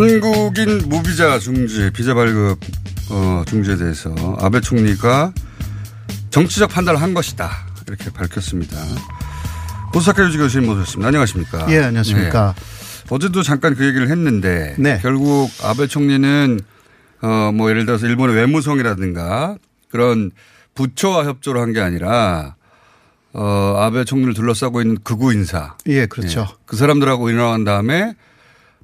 한국인 무비자 중지, 비자 발급 어, 중지에 대해서 아베 총리가 정치적 판단을 한 것이다. 이렇게 밝혔습니다. 호사카 유지 교수님 모셨습니다. 안녕하십니까. 예, 안녕하십니까. 네. 어제도 잠깐 그 얘기를 했는데 네. 결국 아베 총리는 어, 뭐 예를 들어서 일본의 외무성이라든가 그런 부처와 협조를 한 게 아니라 어, 아베 총리를 둘러싸고 있는 극우 인사. 예, 그렇죠. 예. 그 사람들하고 인허한 다음에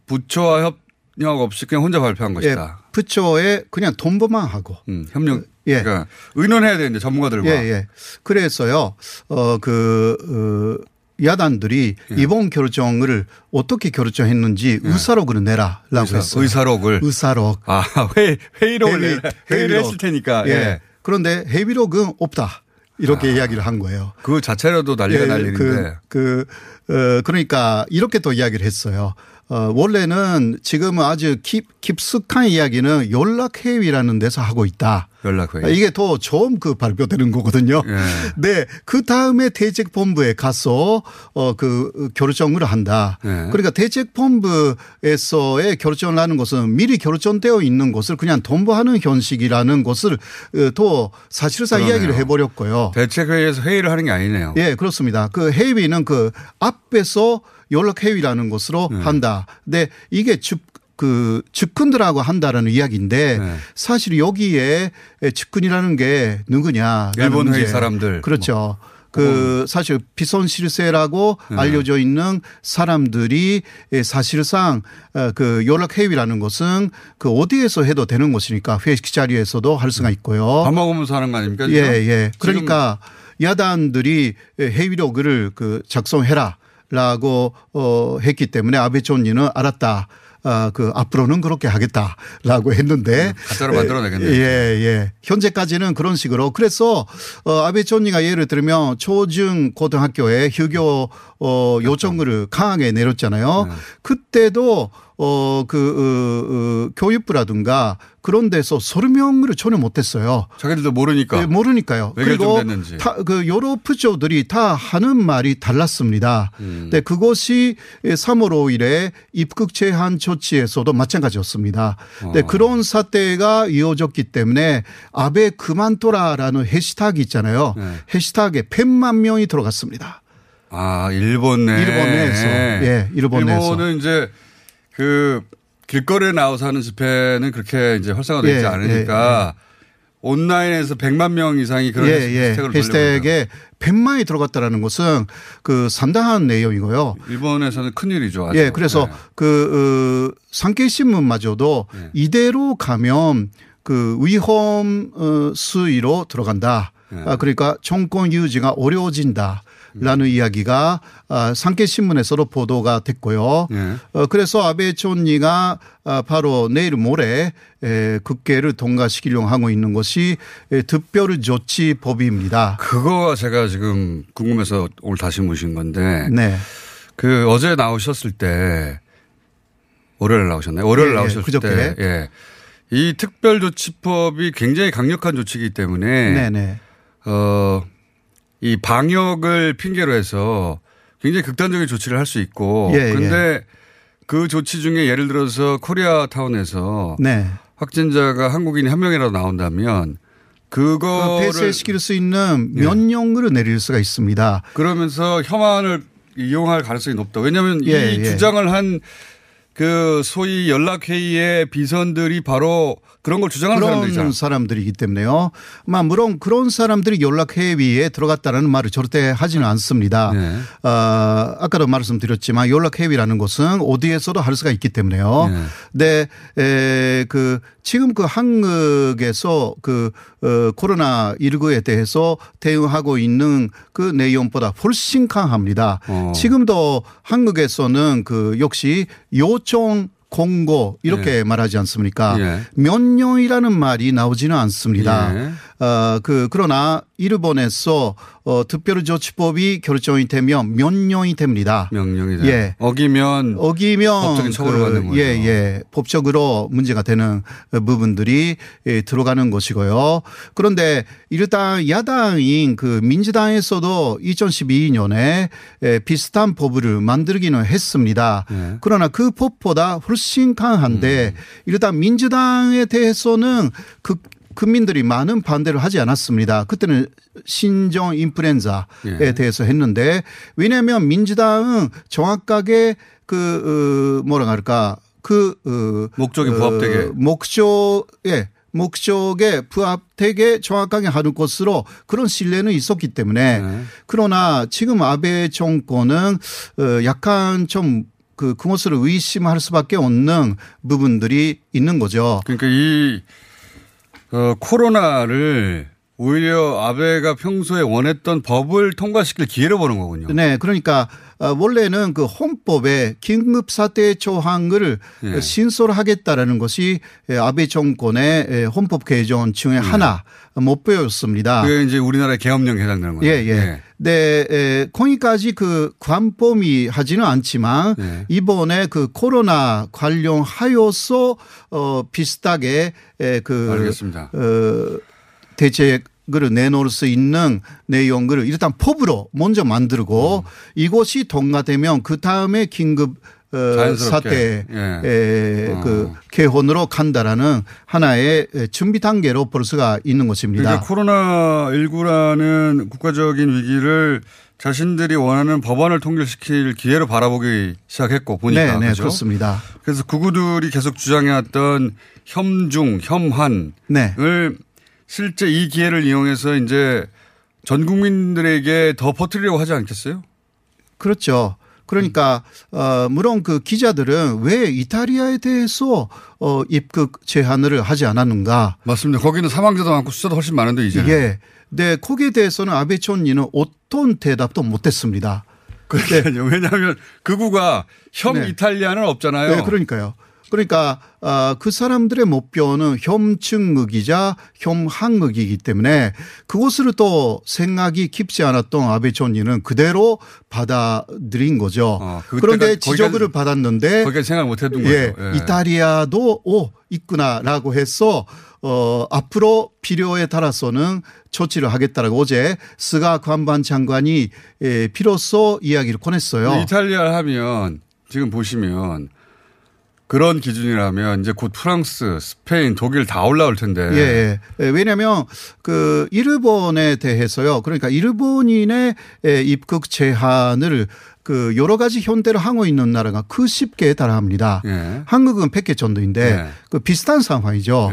부처와 협 력 없이 그냥 혼자 발표한 예, 것이다. 부처에 그냥 돈보만 하고. 음, 협력. 예. 그러니까 의논해야 되는데 전문가들과. 예, 예. 그래서요, 어, 그, 어, 야단들이 예. 이번 결정을 어떻게 결정했는지 의사록을 내라라고 의사, 했어요. 의사록을. 의사록. 아, 회, 회의록을 회의- 내- 회의를 회의록. 했을 테니까. 예. 예. 그런데 회의록은 없다. 이렇게 이야기를 한 거예요. 그 자체로도 난리가 예, 날리는데. 그, 그, 어, 그러니까 이렇게 또 이야기를 했어요. 어, 원래는 지금은 아주 깊, 깊숙한 이야기는 연락회의라는 데서 하고 있다. 연락회의. 이게 더 처음 그 발표되는 거거든요. 예. 네. 그 다음에 대책본부에 가서 어, 그 결정을 한다. 예. 그러니까 대책본부에서의 결정을 하는 것은 미리 결정되어 있는 것을 그냥 통보하는 형식이라는 것을 어, 또 사실상 그러네요. 이야기를 해버렸고요. 대책회의에서 회의를 하는 게 아니네요. 예, 그렇습니다. 그 회의는 그 앞에서 연락 회의라는 것으로 네. 한다. 근데 이게 즉, 그 측근들하고 한다라는 이야기인데 네. 사실 여기에 측근이라는 게 누구냐? 일본 회의 사람들. 뭐. 그렇죠. 그 사실 비선 실세라고 네. 알려져 있는 사람들이 사실상 어, 그 연락 회의라는 것은 그 어디에서 해도 되는 것이니까 회식 자리에서도 할 수가 있고요. 밥 먹으면서 하는 거 아닙니까? 예? 예. 그러니까 야단들이 회의록을 그 작성해라 라고 어 했기 때문에 아베 총리는 알았다. 아, 그 앞으로는 그렇게 하겠다라고 했는데 가짜로 만들어내겠네요. 예, 예. 현재까지는 그런 식으로 그래서 어 아베 총리가 예를 들면 초중 고등학교에 휴교 어 요청을 강하게 내렸잖아요. 네. 그때도 어 그 어, 어, 교육부라든가 그런 데서 설명을 전혀 못했어요. 자기들도 모르니까. 예, 모르니까요. 왜 그리고. 타, 그 여러 부처들이 다 하는 말이 달랐습니다. 음. 근데 그것이 3월 5일에 입국 제한 조치에서도 마찬가지였습니다. 어. 그런 사태가 이어졌기 때문에 아베 그만둬라라는 해시태그 있잖아요. 네. 해시태그에 100만 명이 들어갔습니다. 아, 일본 내. 일본 내에서. 예, 일본 내에서. 일본은 이제 그 길거리에 나와서 하는 집회는 그렇게 이제 활성화되지 예, 않으니까 온라인에서 100만 명 이상이 그런 예, 예. 해시태그를 돌려요. 해시태그에 100만이 들어갔다라는 것은 그 상당한 내용이고요. 일본에서는 큰일이죠. 아주. 예, 그래서 네. 그 어, 상계신문마저도 네. 이대로 가면 그 위험 어, 수위로 들어간다. 네. 아, 그러니까 정권 유지가 어려워진다. 라는 이야기가 아, 상계신문에서도 보도가 됐고요. 예. 어, 그래서 아베 총리가 아, 바로 내일 모레 에, 국회를 통과시키려고 하고 있는 것이 에, 특별 조치법입니다. 그거가 제가 지금 궁금해서 오늘 다시 모신 건데 네. 그 어제 나오셨을 때 월요일 나오셨나요? 월요일 예, 예, 나오셨을 그저께. 때 예. 이 특별조치법이 굉장히 강력한 조치이기 때문에 네네. 어, 이 방역을 핑계로 해서 굉장히 극단적인 조치를 할 수 있고 예, 근데 그 조치 중에 예를 들어서 코리아 타운에서 네. 확진자가 한국인이 한 명이라도 나온다면 그 그거를 폐쇄 시킬 수 있는 예. 면역을 내릴 수가 있습니다. 그러면서 혐한을 이용할 가능성이 높다. 왜냐하면 예, 이 예. 주장을 한 그 소위 연락회의의 비선들이 바로 그런 걸 주장하는 그런 사람들이잖아. 사람들이기 때문에요. 마 물론 그런 사람들이 연락회의에 들어갔다는 말을 절대 하지는 않습니다. 네. 어, 아까도 말씀드렸지만 연락회의라는 것은 어디에서도 할 수가 있기 때문에요. 네. 근데 에, 그 지금 그 한국에서 그 어, 코로나 19에 대해서 대응하고 있는 그 내용보다 훨씬 강합니다. 어. 지금도 한국에서는 그 역시 요청 공고 이렇게 말하지 않습니까? 예. 면령이라는 말이 나오지는 않습니다. 예. 어, 그, 그러나 일본에서 어, 특별조치법이 결정이 되면 면령이 됩니다. 명령이 돼. 예. 어기면 어기면 법적인 처벌을 그, 받는 거죠. 예, 예. 법적으로 문제가 되는 부분들이 예, 들어가는 것이고요. 그런데 일단 야당인 그 민주당에서도 2012년에 예, 비슷한 법을 만들기는 했습니다. 예. 그러나 그 법보다 훨씬 강한데 음. 일단 민주당에 대해서는 그 국민들이 많은 반대를 하지 않았습니다. 그때는 신종 인플루엔자에 예. 대해서 했는데 왜냐하면 민주당은 정확하게 그 어, 뭐라 할까 그 어, 부합되게. 어, 목적에 목적에 부합되게 정확하게 하는 것으로 그런 신뢰는 있었기 때문에 네. 그러나 지금 아베 정권은 어, 약간 좀 그 그것을 의심할 수밖에 없는 부분들이 있는 거죠. 그러니까 이 어, 코로나를 오히려 아베가 평소에 원했던 법을 통과시킬 기회로 보는 거군요. 네, 그러니까 어, 원래는 그 헌법에 긴급 사태 조항을 예. 신설하겠다라는 것이 예, 아베 정권의 예, 헌법 개정 중에 하나 목표였습니다. 그게 이제 우리나라의 계엄령 해당되는 거죠. 예, 예. 네, 에, 거기까지 그 관범이 하지는 않지만 예. 이번에 그 코로나 관련 하여서 어 비슷하게 에, 그 알겠습니다. 어 대책 을 내놓을 수 있는 내용을 일단 법으로 먼저 만들고 음. 이것이 통과되면 그 다음에 긴급 어. 사태 예. 에, 어. 그 개헌으로 간다라는 하나의 준비 단계로 볼 수가 있는 것입니다. 그러니까 코로나 19라는 국가적인 위기를 자신들이 원하는 법안을 통일시킬 기회로 바라보기 시작했고 보니까 네, 네? 그렇습니다. 그래서 구구들이 계속 주장해왔던 혐중, 혐한을 네. 실제 이 기회를 이용해서 이제 전 국민들에게 더 퍼뜨리려고 하지 않겠어요? 그렇죠. 그러니까 어 물론 그 기자들은 왜 이탈리아에 대해서 어 입국 제한을 하지 않았는가? 맞습니다. 거기는 사망자도 많고 숫자도 훨씬 많은데 이제는. 예. 네, 거기에 대해서는 아베 총리는 어떤 대답도 못했습니다. 그러니까요. 왜냐하면 극우가 혐 네. 이탈리아는 없잖아요. 네, 그러니까요. 그러니까 아, 그 사람들의 목표는 혐층극이자 혐한극이기 때문에 그것을 또 생각이 깊지 않았던 아베 총리는 그대로 받아들인 거죠. 어, 그런데 지적을 받았는데 거기까지 생각 못 했던 예, 거죠. 예. 이탈리아도 오 있구나라고 해서 어 앞으로 필요에 따라서는 조치를 하겠다라고 어제 스가 관반 장관이 예, 비로소 이야기를 꺼냈어요. 이탈리아 하면 지금 보시면 그런 기준이라면 이제 곧 프랑스, 스페인, 독일 다 올라올 텐데. 예, 예. 예, 왜냐하면 그 일본에 대해서요. 그러니까 일본인의 예, 입국 제한을 그 여러 가지 현대를 하고 있는 나라가 그 10개에 달합니다. 예. 한국은 100개 정도인데 예. 그 비슷한 상황이죠.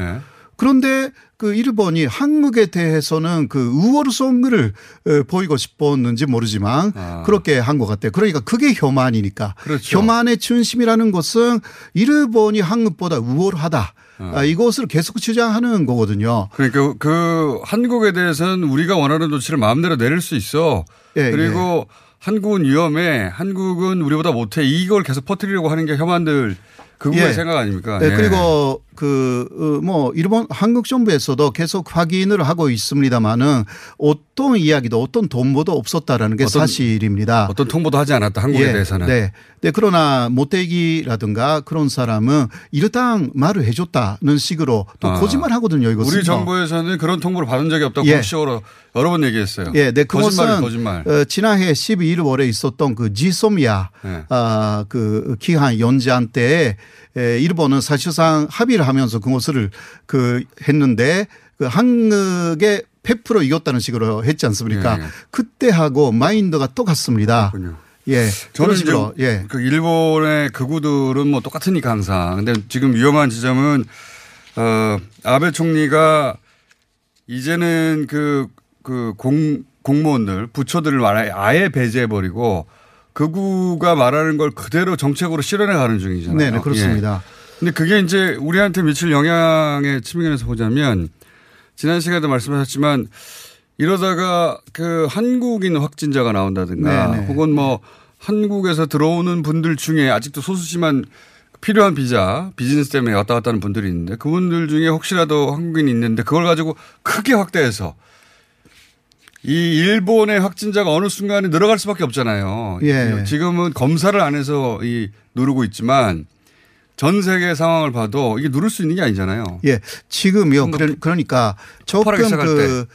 예. 그런데 그 일본이 한국에 대해서는 그 우월성을 어, 보이고 싶었는지 모르지만 아. 그렇게 한 것 같아요. 그러니까 그게 혐한이니까. 그렇죠. 혐한의 중심이라는 것은 일본이 한국보다 우월하다. 아, 이것을 계속 주장하는 거거든요. 그러니까 그 한국에 대해서는 우리가 원하는 조치를 마음대로 내릴 수 있어. 예, 그리고 한국은 위험해. 한국은 우리보다 못해. 이걸 계속 퍼뜨리려고 하는 게 혐한들 그거의 예. 생각 아닙니까? 네, 예. 그리고 그뭐 일본 한국 정부에서도 계속 확인을 하고 있습니다만은 어떤 이야기도 어떤 돈보도 없었다라는 게 어떤- 사실입니다. 어떤 통보도 하지 않았다. 한국에 예, 대해서는. 네. 네. 그러나 모태기라든가 그런 사람은 이르당 말을 해줬다는 식으로 또 아. 거짓말 하거든요. 이것은. 우리 정부에서는 그런 통보를 받은 적이 없다고 예. 공식적으로 여러 번 얘기했어요. 예, 네, 그것은 거짓말. 어, 지난해 12일 월에 있었던 그 지소미아 네. 아, 그 기한 연장 때 에, 일본은 사실상 합의를 하면서 그것을 그 했는데 그 한국에 100% 이겼다는 식으로 했지 않습니까? 예, 예. 그때하고 마인드가 똑같습니다. 그렇군요. 예. 저는 식으로 예. 그 일본의 극우들은 뭐 똑같으니까 항상. 근데 지금 위험한 지점은 어 아베 총리가 이제는 그 그 공 공무원들 부처들을 아예, 아예 배제해 버리고 극우가 말하는 걸 그대로 정책으로 실현해 가는 중이잖아요. 네, 네, 그렇습니다. 예. 근데 그게 이제 우리한테 미칠 영향의 측면에서 보자면 지난 시간에도 말씀하셨지만 이러다가 그 한국인 확진자가 나온다든가 네, 네. 혹은 뭐 한국에서 들어오는 분들 중에 아직도 소수지만 필요한 비자, 비즈니스 때문에 왔다 갔다 하는 분들이 있는데 그분들 중에 혹시라도 한국인이 있는데 그걸 가지고 크게 확대해서 이 일본의 확진자가 어느 순간에 늘어갈 수밖에 없잖아요. 예. 지금은 검사를 안 해서 이 누르고 있지만 전 세계 상황을 봐도 이게 누를 수 있는 게 아니잖아요. 예. 지금요. 그러- 폭발하기 조금 그 어,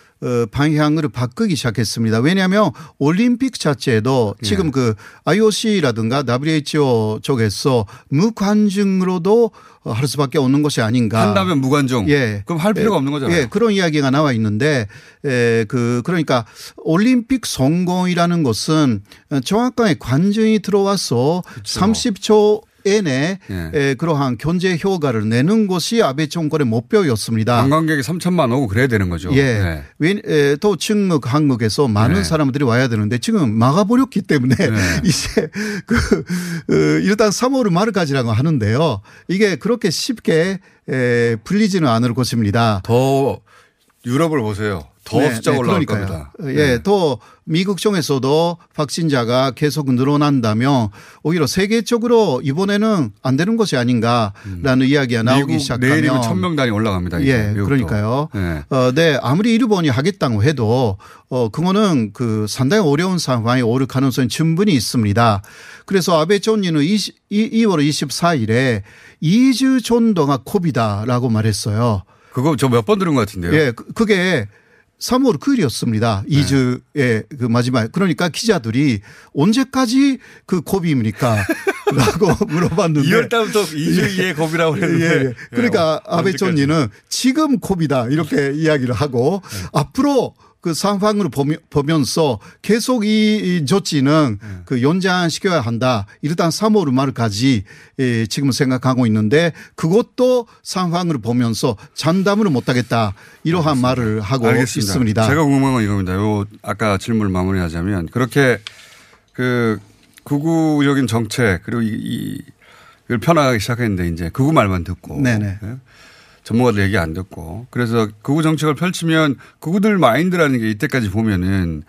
방향을 바꾸기 시작했습니다. 왜냐하면 올림픽 자체도 예. 지금 그 IOC라든가 WHO 쪽에서 무관중으로도 어, 할 수밖에 없는 것이 아닌가. 한다면 무관중. 예. 그럼 할 필요가 예, 없는 거잖아요. 예, 그런 이야기가 나와 있는데, 에, 그, 그러니까 올림픽 성공이라는 것은 정확하게 관중이 들어와서 30초 에내 예. 에, 그러한 견제 효과를 내는 것이 아베 정권의 목표였습니다. 관광객이 3천만 오고 그래야 되는 거죠. 예. 네. 왜, 에, 또 중국, 한국에서 많은 네. 사람들이 와야 되는데 지금 막아버렸기 때문에 이제 그, 어, 일단 3월 말까지라고 하는데요. 이게 그렇게 쉽게 에, 풀리지는 않을 것입니다. 더 유럽을 보세요. 더 네, 숫자가 네, 올라갈 그러니까요. 겁니다. 예, 네. 또 미국 쪽에서도 확진자가 계속 늘어난다면 오히려 세계적으로 이번에는 안 되는 것이 아닌가라는 이야기가 나오기 음. 시작하면 내일이면 천명 단위 올라갑니다. 예, 미국도. 그러니까요. 네. 어, 네, 아무리 일본이 하겠다고 해도 어, 그거는 그 상당히 어려운 상황에 오를 가능성이 충분히 있습니다. 그래서 아베 총리는 20, 2월 24일에 2주 정도가 코비다라고 말했어요. 그거 저 몇 번 들은 것 같은데요. 예, 그- 그게 3월 9일이었습니다. 네. 2주의 그 마지막. 그러니까 기자들이 언제까지 그 고비입니까? 라고 물어봤는데. 2월 달부터 2주 이에 겁이라고 예, 했는데. 예. 그러니까 예, 아베? 총리는 지금 고비다 이렇게 이야기를 하고 네. 앞으로 그 상황을 보며- 보면서 계속 이, 이 조치는 네. 그 연장시켜야 한다. 일단 3월 말까지 예, 지금 생각하고 있는데 그것도 상황을 보면서 장담을 못하겠다. 이러한 말을 하고 알겠습니다. 있습니다. 제가 궁금한 건 이겁니다. 요 아까 질문을 마무리하자면 그렇게 그 극우적인 정책 그리고 이, 이 이걸 편하기 시작했는데 이제 극우 말만 듣고 네네. 예? 전문가들 얘기 안 듣고. 그래서 극우 정책을 펼치면 극우들 마인드라는 게 이때까지 보면은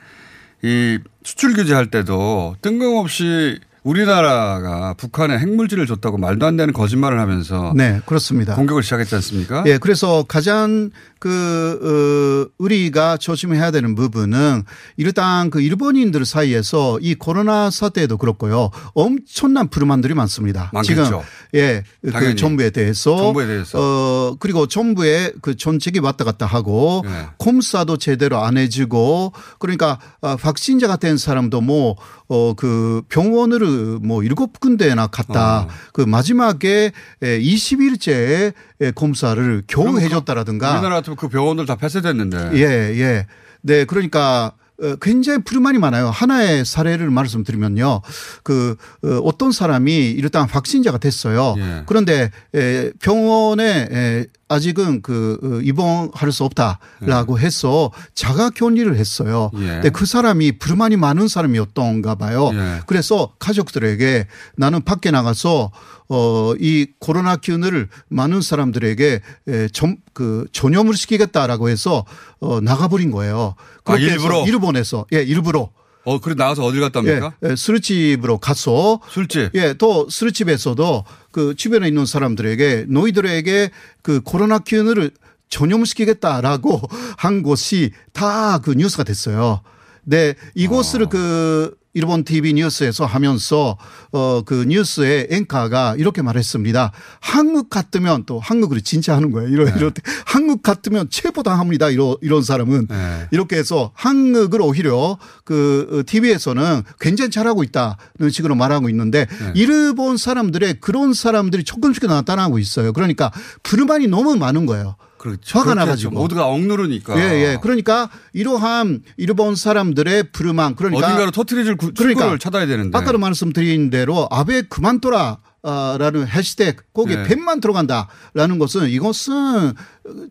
이 수출 규제할 때도 뜬금없이 우리나라가 북한에 핵물질을 줬다고 말도 안 되는 거짓말을 하면서 네, 그렇습니다. 공격을 시작했지 않습니까? 예, 그래서 가장 그, 어, 우리가 조심해야 되는 부분은 일단 그 일본인들 사이에서 이 코로나 사태에도 그렇고요. 엄청난 불만들이 많습니다. 많겠죠. 지금 예, 당연히. 그 정부에 대해서. 정부에 대해서. 어, 그리고 정부의 그 정책이 왔다 갔다 하고 네. 검사도 제대로 안 해주고 그러니까 아, 확진자가 된 사람도 뭐, 어, 그 병원 을뭐 일곱 군데나 갔다 어. 그 마지막에 20일째 검사를 겨우 그럼 해줬다라든가 우리나라 같으면 그 병원들 다 폐쇄됐는데. 예, 예. 네, 그러니까 어, 굉장히 불만이 많아요. 하나의 사례를 말씀드리면요. 그 어, 어떤 사람이 일단 확진자가 됐어요. 예. 그런데 에, 병원에 에, 아직은 그 어, 입원할 수 없다라고 해서 자가 격리를 했어요. 예. 근데 그 사람이 불만이 많은 사람이었던가 봐요. 예. 그래서 가족들에게 나는 밖에 나가서 어, 이 코로나 기운을 많은 사람들에게 에, 점, 그 전염을 시키겠다라고 해서 어, 나가버린 거예요. 그렇게 해서 일부러? 일본에서 예, 일부러 어, 그래 나가서 어딜 갔다 예? 예, 술집으로 가서 술집. 예, 또 술집에서도 그 주변에 있는 사람들에게 너희들에게 그 코로나 기운을 전염시키겠다라고 한 것이 다 그 뉴스가 됐어요. 네, 이것을 아. 그 일본 TV 뉴스에서 하면서 어 그 뉴스의 앵커가 이렇게 말했습니다. 한국 같으면 또 한국을 진짜 하는 거예요. 이런 이런 한국 같으면 체포당합니다. 이런 이런 사람은 네. 이렇게 해서 한국을 오히려 그 TV에서는 굉장히 잘하고 있다는 식으로 말하고 있는데 네. 일본 사람들의 그런 사람들이 조금씩 나타나고 있어요. 그러니까 불만이 너무 많은 거예요. 그렇죠. 화가. 나가지고. 모두가 억누르니까. 예, 예. 그러니까 이러한 일본 사람들의 불만 그러니까 어딘가로 터트려줄 구- 그러니까 찾아야 되는데. 아까도 말씀드린 대로 아베 그만둬라. 아, 라는 해시태그 거기에 네. 펜만 들어간다라는 것은 이것은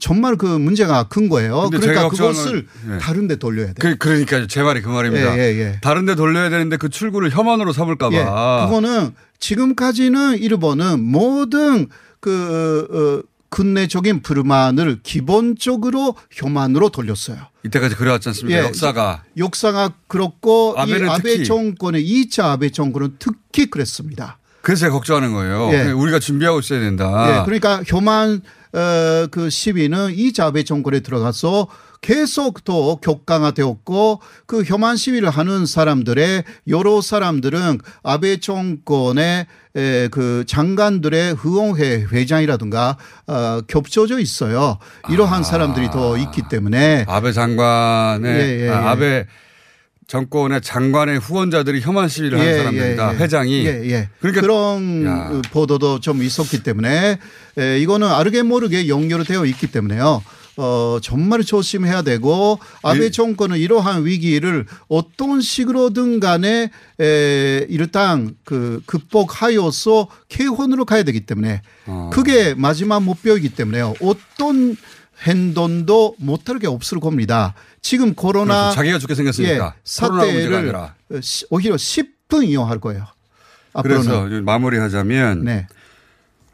정말 그 문제가 큰 거예요. 그러니까 그것을 건- 예. 다른 데 돌려야 돼요. 그, 그러니까 제 말이 그 말입니다. 예, 예, 예. 다른 데 돌려야 되는데 그 출구를 혐한으로 삼을까봐. 예, 그거는 지금까지는 일본은 모든 그 어, 근내적인 불만을 기본적으로 혐한으로 돌렸어요. 이때까지 그래왔지 않습니까? 예. 역사가. 역사가 그렇고 이 아베는 아베 특히. 정권의 2차 아베 정권은 특히 그랬습니다. 그래서 제가 걱정하는 거예요. 예. 우리가 준비하고 있어야 된다. 예, 그러니까 혐한 어, 그 시위는 2차 아베 정권에 들어가서 계속 또 격강화되었고 그 혐한 시위를 하는 사람들의 여러 사람들은 아베 정권의 에, 그 장관들의 의원회 회장이라든가 어, 겹쳐져 있어요. 이러한 사람들이 더 있기 때문에 아베 장관의 예, 예, 예. 아, 아베 정권의 장관의 후원자들이 혐한 시위를 하는 사람들이다. 회장이. 예, 예. 그러니까 그런 야. 보도도 좀 있었기 때문에 에, 이거는 알게 모르게 연결되어 있기 때문에요. 어, 정말 조심해야 되고 아베 이- 정권은 이러한 위기를 어떤 식으로든 간에 에, 일단 그 극복하여서 개헌으로 가야 되기 때문에 어. 그게 마지막 목표이기 때문에요. 어떤 행동도 못할 게 없을 겁니다. 지금 코로나 그렇죠. 자기가 죽게 생겼으니까. 예, 사태를. 시- 오히려 10분 이용할 거예요. 앞으로는. 그래서 마무리하자면 네.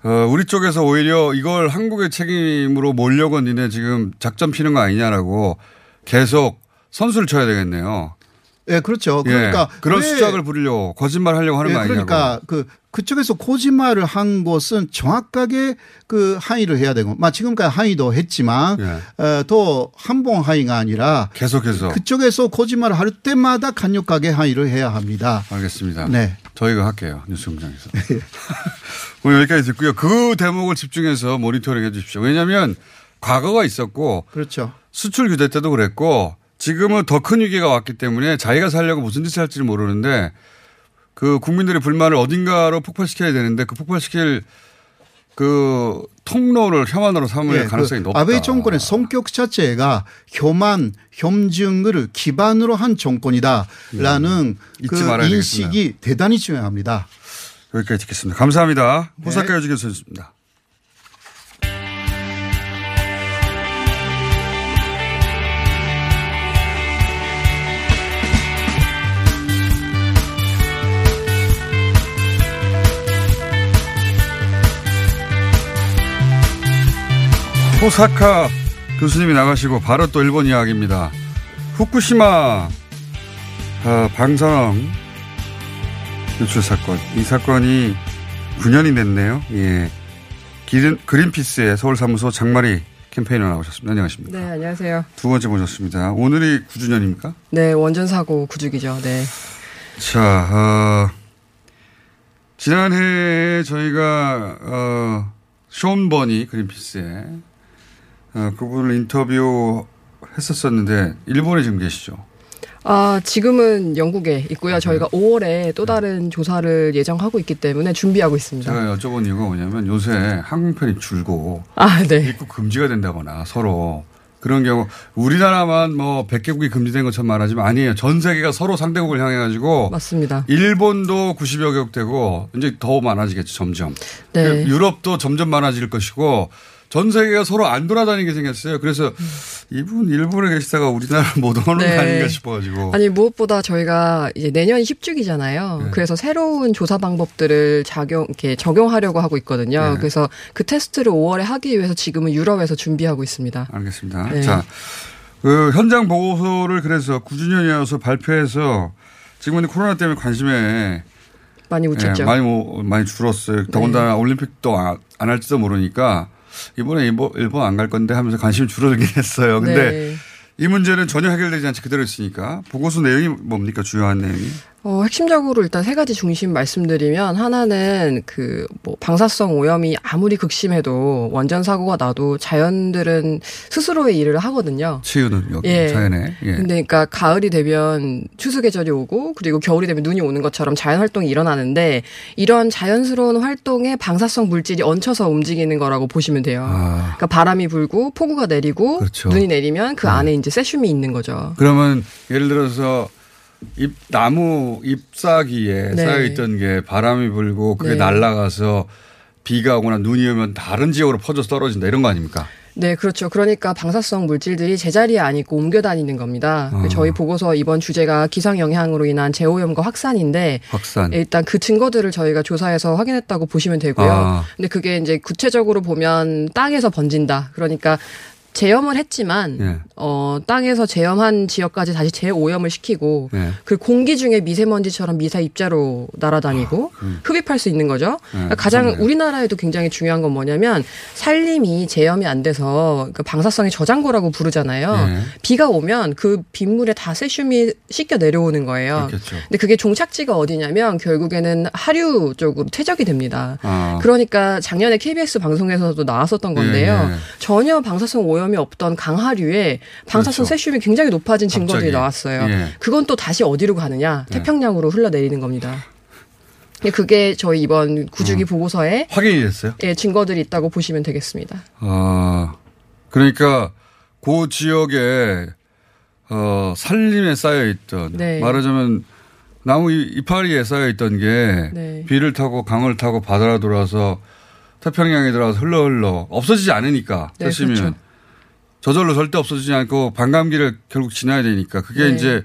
어, 우리 쪽에서 오히려 이걸 한국의 책임으로 몰려고 니네 지금 작전 피는 거 아니냐라고 계속 선수를 쳐야 되겠네요. 예, 그렇죠. 예. 그러니까 그런 왜- 수작을 부리려고 거짓말 하려고 하는 예, 거 아니냐고. 그러니까 그 그쪽에서 거짓말을 한 것은 정확하게 그 항의를 해야 되고, 막 지금까지 항의도 했지만 예. 어, 또 한번 항의가 아니라 계속해서 그쪽에서 거짓말을 할 때마다 강력하게 항의를 해야 합니다. 알겠습니다. 네. 저희가 할게요. 뉴스 공장에서. 오늘 여기까지 듣고요. 그 대목을 집중해서 모니터링 해 주십시오. 왜냐하면 과거가 있었고 그렇죠. 수출 규제 때도 그랬고 지금은 더 큰 위기가 왔기 때문에 자기가 살려고 무슨 짓을 할지 모르는데 그 국민들의 불만을 어딘가로 폭발시켜야 되는데 그 폭발시킬 그 통로를 혐한으로 삼을 예, 가능성이 그 높다. 아베 정권의 성격 자체가 혐한, 혐증을 기반으로 한 정권이다라는 잊지 그 인식이 대단히 중요합니다. 여기까지 듣겠습니다. 감사합니다. 네. 호사카 유지 교수였습니다. 호사카 교수님이 나가시고 바로 또 일본 이야기입니다. 후쿠시마 어, 방사능 유출 사건. 이 사건이 9년이 됐네요. 예. 기린, 그린피스의 서울사무소 장마리 캠페인을 나오셨습니다. 안녕하십니까. 네, 안녕하세요. 두 번째 모셨습니다. 오늘이 9주년입니까? 네, 원전 사고 구축이죠. 네. 자, 어, 지난해 저희가, 어, 쇼온 버니 그린피스에, 어, 그분을 인터뷰 했었었는데, 일본에 지금 계시죠? 아, 지금은 영국에 아, 있고요. 저희가 5월에 또 다른 조사를 예정하고 있기 때문에 준비하고 있습니다. 제가 여쭤본 이유가 뭐냐면 요새 항공편이 줄고, 아, 네. 입국 금지가 된다거나 서로 그런 경우 우리나라만 뭐 100개국이 금지된 것처럼 말하지만 아니에요. 전 세계가 서로 상대국을 향해 가지고 맞습니다. 일본도 90여 개국 되고 이제 더 많아지겠죠, 점점. 네. 유럽도 점점 많아질 것이고 전 세계가 서로 안 돌아다니게 생겼어요. 그래서 이분 일본에 계시다가 우리나라를 못 오는 네. 거 아닌가 싶어가지고. 아니 무엇보다 저희가 이제 내년 10주기잖아요. 네. 그래서 새로운 조사 방법들을 작용 이렇게 적용하려고 하고 있거든요. 네. 그래서 그 테스트를 5월에 하기 위해서 지금은 유럽에서 준비하고 있습니다. 알겠습니다. 네. 자, 그 현장 보고서를 그래서 9주년이어서 발표해서 지금은 코로나 때문에 관심에 많이 묻혔죠. 예, 많이 뭐 많이 줄었어요. 더군다나 올림픽도 안 할지도 모르니까 이번에 일본, 일본 안 갈 건데 하면서 관심이 줄어들긴 했어요. 근데 네. 이 문제는 전혀 해결되지 않지 그대로 있으니까 보고서 내용이 뭡니까 주요한 내용이? 어, 핵심적으로 일단 세 가지 중심 말씀드리면 하나는 그 뭐 방사성 오염이 아무리 극심해도 원전 사고가 나도 자연들은 스스로의 일을 하거든요. 치유는 여기 예. 자연에. 예. 근데 그러니까 가을이 되면 추수 계절이 오고 그리고 겨울이 되면 눈이 오는 것처럼 자연 활동이 일어나는데 이런 자연스러운 활동에 방사성 물질이 얹혀서 움직이는 거라고 보시면 돼요. 아, 그러니까 바람이 불고 폭우가 내리고 그렇죠. 눈이 내리면 그 네. 안에 이제 세슘이 있는 거죠. 그러면 예를 들어서 잎 나무 잎사귀에 네. 쌓여 있던 게 바람이 불고 그게 네. 날아가서 비가 오거나 눈이 오면 다른 지역으로 퍼져서 떨어진다 이런 거 아닙니까? 네, 그렇죠. 그러니까 방사성 물질들이 제자리에 안 있고 옮겨 다니는 겁니다. 어. 저희 보고서 이번 주제가 기상 영향으로 인한 재오염과 확산인데 확산. 일단 그 증거들을 저희가 조사해서 확인했다고 보시면 되고요. 아. 근데 그게 이제 구체적으로 보면 땅에서 번진다. 그러니까 재염을 했지만 예. 어 땅에서 재염한 지역까지 다시 재오염을 시키고 예. 그 공기 중에 미세먼지처럼 미사 입자로 날아다니고 흡입할 수 있는 거죠. 그러니까 가장 무섭네요. 우리나라에도 굉장히 중요한 건 뭐냐면 산림이 재염이 안 돼서 그 방사성의 저장고라고 부르잖아요. 예. 비가 오면 그 빗물에 다 세슘이 씻겨 내려오는 거예요. 그렇겠죠. 근데 그게 종착지가 어디냐면 결국에는 하류 쪽으로 퇴적이 됩니다. 아. 그러니까 작년에 KBS 방송에서도 나왔었던 건데요. 예, 예. 전혀 방사성 오염 이 없던 강하류에 방사성 그렇죠. 세슘이 굉장히 높아진 증거들이 갑자기. 나왔어요. 예. 그건 또 다시 어디로 가느냐? 네. 태평양으로 흘러내리는 겁니다. 그게 저희 이번 구주기 음. 보고서에 확인이 됐어요. 예, 증거들이 있다고 보시면 되겠습니다. 아, 그러니까 그 지역에 어, 산림에 쌓여 있던 네. 말하자면 나무 이- 이파리에 쌓여 있던 게 네. 비를 타고 강을 타고 바다로 돌아서 태평양에 들어가서 흘러 흘러 없어지지 않으니까 네, 그렇죠. 저절로 절대 없어지지 않고 반감기를 결국 지나야 되니까 그게 네. 이제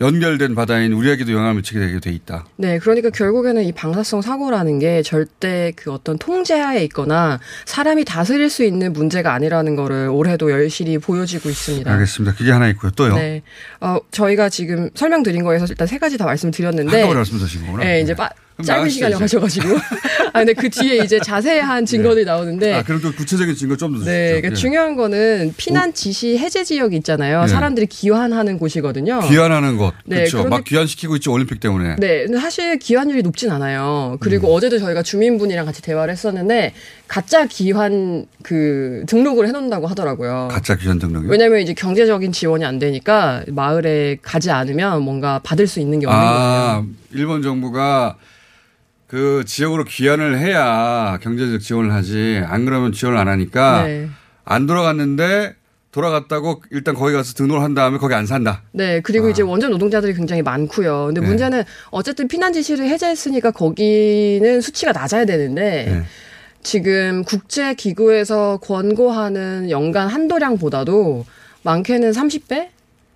연결된 바다인 우리에게도 영향을 미치게 되게 돼 있다. 네, 그러니까 결국에는 이 방사성 사고라는 게 절대 그 어떤 통제하에 있거나 사람이 다스릴 수 있는 문제가 아니라는 거를 올해도 열실히 보여지고 있습니다. 알겠습니다. 그게 하나 있고요. 또요. 네. 어, 저희가 지금 설명드린 거에서 일단 세 가지 다 말씀드렸는데. 한꺼번에 말씀하신 거구나. 네, 이제 빠, 그럼 짧은 이제. 가셔가지고. 아, 근데 그 뒤에 이제 자세한 증거들이 나오는데. 아, 그럼 또 구체적인 증거 좀더 주시죠. 네, 그러니까 예. 중요한 거는 피난 지시 해제 지역이 있잖아요. 네. 사람들이 귀환하는 곳이거든요. 귀환하는 것. 네, 그렇죠. 막 귀환시키고 있죠. 올림픽 때문에. 네, 근데 사실 귀환율이 높진 않아요. 그리고 음. 어제도 저희가 주민분이랑 같이 대화를 했었는데 가짜 귀환 그 등록을 해놓는다고 하더라고요. 가짜 귀환 등록이. 왜냐하면 이제 경제적인 지원이 안 되니까 마을에 가지 않으면 뭔가 받을 수 있는 게 없는 아, 거예요. 일본 정부가 그 지역으로 귀환을 해야 경제적 지원을 하지. 안 그러면 지원을 안 하니까 네. 안 돌아갔는데 돌아갔다고 일단 거기 가서 등록을 한 다음에 거기 안 산다. 네, 그리고 이제 원전 노동자들이 굉장히 많고요. 근데 아. 네. 문제는 어쨌든 피난 지시를 해제했으니까 거기는 수치가 낮아야 되는데 네. 지금 국제 기구에서 권고하는 연간 한도량보다도 많게는 30배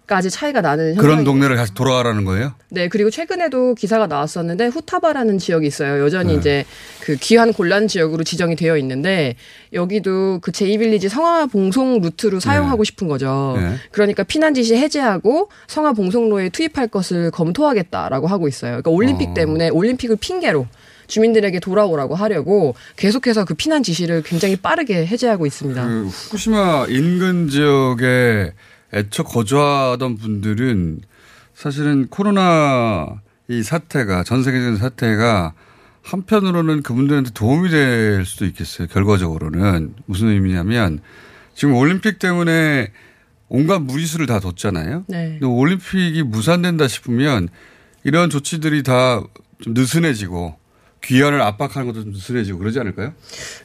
까지 차이가 나는 그런 현상이 동네를 다시 돌아가라는 거예요? 네, 그리고 최근에도 기사가 나왔었는데 후타바라는 지역이 있어요. 여전히 네. 이제 그 귀한 곤란 지역으로 지정이 되어 있는데 여기도 그 제2빌리지 성화 봉송 루트로 사용하고 싶은 거죠. 네. 그러니까 피난 지시 해제하고 성화 봉송로에 투입할 것을 검토하겠다라고 하고 있어요. 그러니까 올림픽 어. 때문에 올림픽을 핑계로 주민들에게 돌아오라고 하려고 계속해서 그 피난 지시를 굉장히 빠르게 해제하고 있습니다. 그 후쿠시마 인근 지역에 애초 거주하던 분들은 사실은 코로나 이 사태가 전 세계적인 사태가 한편으로는 그분들한테 도움이 될 수도 있겠어요. 결과적으로는 무슨 의미냐면 지금 올림픽 때문에 온갖 무리수를 다 뒀잖아요. 네. 올림픽이 무산된다 싶으면 이런 조치들이 다 좀 느슨해지고 귀환을 압박하는 것도 좀 느슨해지고 그러지 않을까요?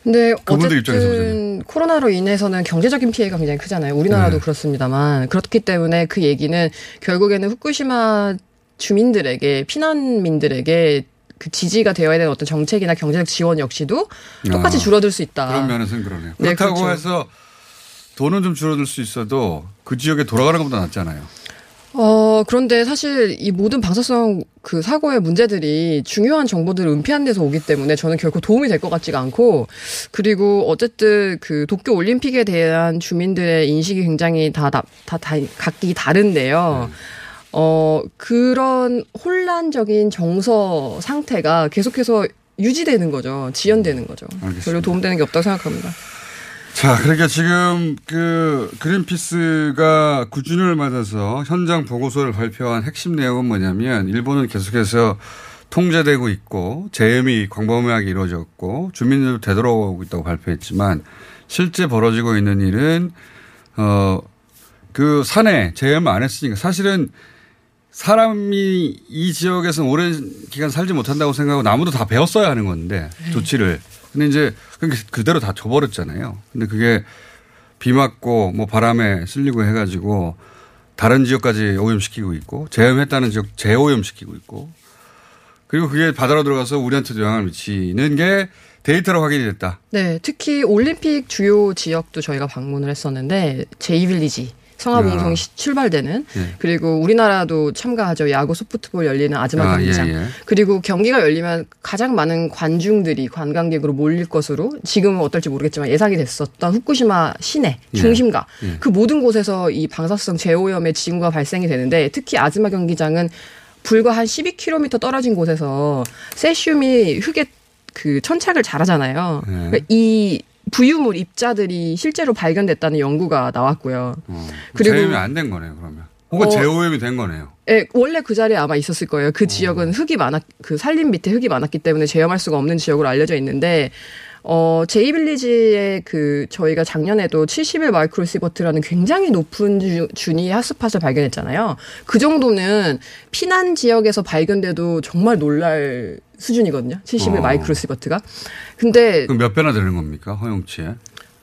근데 그분들 입장에서 어쨌든 코로나로 인해서는 경제적인 피해가 굉장히 크잖아요. 우리나라도 네. 그렇습니다만 그렇기 때문에 그 얘기는 결국에는 후쿠시마 주민들에게 피난민들에게 그 지지가 되어야 되는 어떤 정책이나 경제적 지원 역시도 똑같이 아, 줄어들 수 있다. 그런 면에서는 그러네요. 네, 그렇다고 그렇죠. 해서 돈은 좀 줄어들 수 있어도 그 지역에 돌아가는 것보다 낫잖아요. 어, 그런데 사실 이 모든 방사성 그 사고의 문제들이 중요한 정보들을 은폐한 데서 오기 때문에 저는 결코 도움이 될 것 같지가 않고 그리고 어쨌든 그 도쿄 올림픽에 대한 주민들의 인식이 굉장히 다, 다, 다, 다 각기 다른데요. 어, 그런 혼란적인 정서 상태가 계속해서 유지되는 거죠. 지연되는 거죠. 알겠습니다. 별로 도움되는 게 없다고 생각합니다. 자, 그러니까 지금 그 그린피스가 9주년을 맞아서 현장 보고서를 발표한 핵심 내용은 뭐냐면 일본은 계속해서 통제되고 있고 재해이 광범위하게 이루어졌고 주민들도 되돌아오고 있다고 발표했지만 실제 벌어지고 있는 일은 어 그 산에 재해만 안 했으니까 사실은 사람이 이 지역에서 오랜 기간 살지 못한다고 생각하고 나무도 다 베었어야 하는 건데 조치를 근데 이제 그대로 다 줘버렸잖아요. 근데 그게 비 맞고 뭐 바람에 쓸리고 해가지고 다른 지역까지 오염시키고 있고 재염했다는 지역 재오염시키고 있고 그리고 그게 바다로 들어가서 우리한테도 영향을 미치는 게 데이터로 확인이 됐다. 네, 특히 올림픽 주요 지역도 저희가 방문을 했었는데 제2빌리지 성화봉송이 아. 출발되는 예. 그리고 우리나라도 참가하죠. 야구 소프트볼 열리는 아즈마 아, 경기장. 예, 예. 그리고 경기가 열리면 가장 많은 관중들이 관광객으로 몰릴 것으로 지금은 어떨지 모르겠지만 예상이 됐었던 후쿠시마 시내 예. 중심가 예. 그 모든 곳에서 이 방사성 제오염의 징후가 발생이 되는데 특히 아즈마 경기장은 불과 한 12km 떨어진 곳에서 세슘이 흙에 그 천착을 잘하잖아요. 예. 그러니까 이 부유물 입자들이 실제로 발견됐다는 연구가 나왔고요. 어. 그리고- 재염이 안 된 거네요, 그러면. 혹은 어. 재오염이 된 거네요. 예, 원래 그 자리에 아마 있었을 거예요. 그 지역은 흙이 많았, 그 산림 밑에 흙이 많았기 때문에 제염할 수가 없는 지역으로 알려져 있는데, 어, 제이빌리지의 그, 저희가 작년에도 70일 마이크로 시버트라는 굉장히 높은 주, 준위 핫스팟을 발견했잖아요. 그 정도는 피난 지역에서 발견돼도 정말 놀랄 수준이거든요. 70일 어. 마이크로 시버트가. 근데, 그럼 몇 배나 되는 겁니까, 허용치에?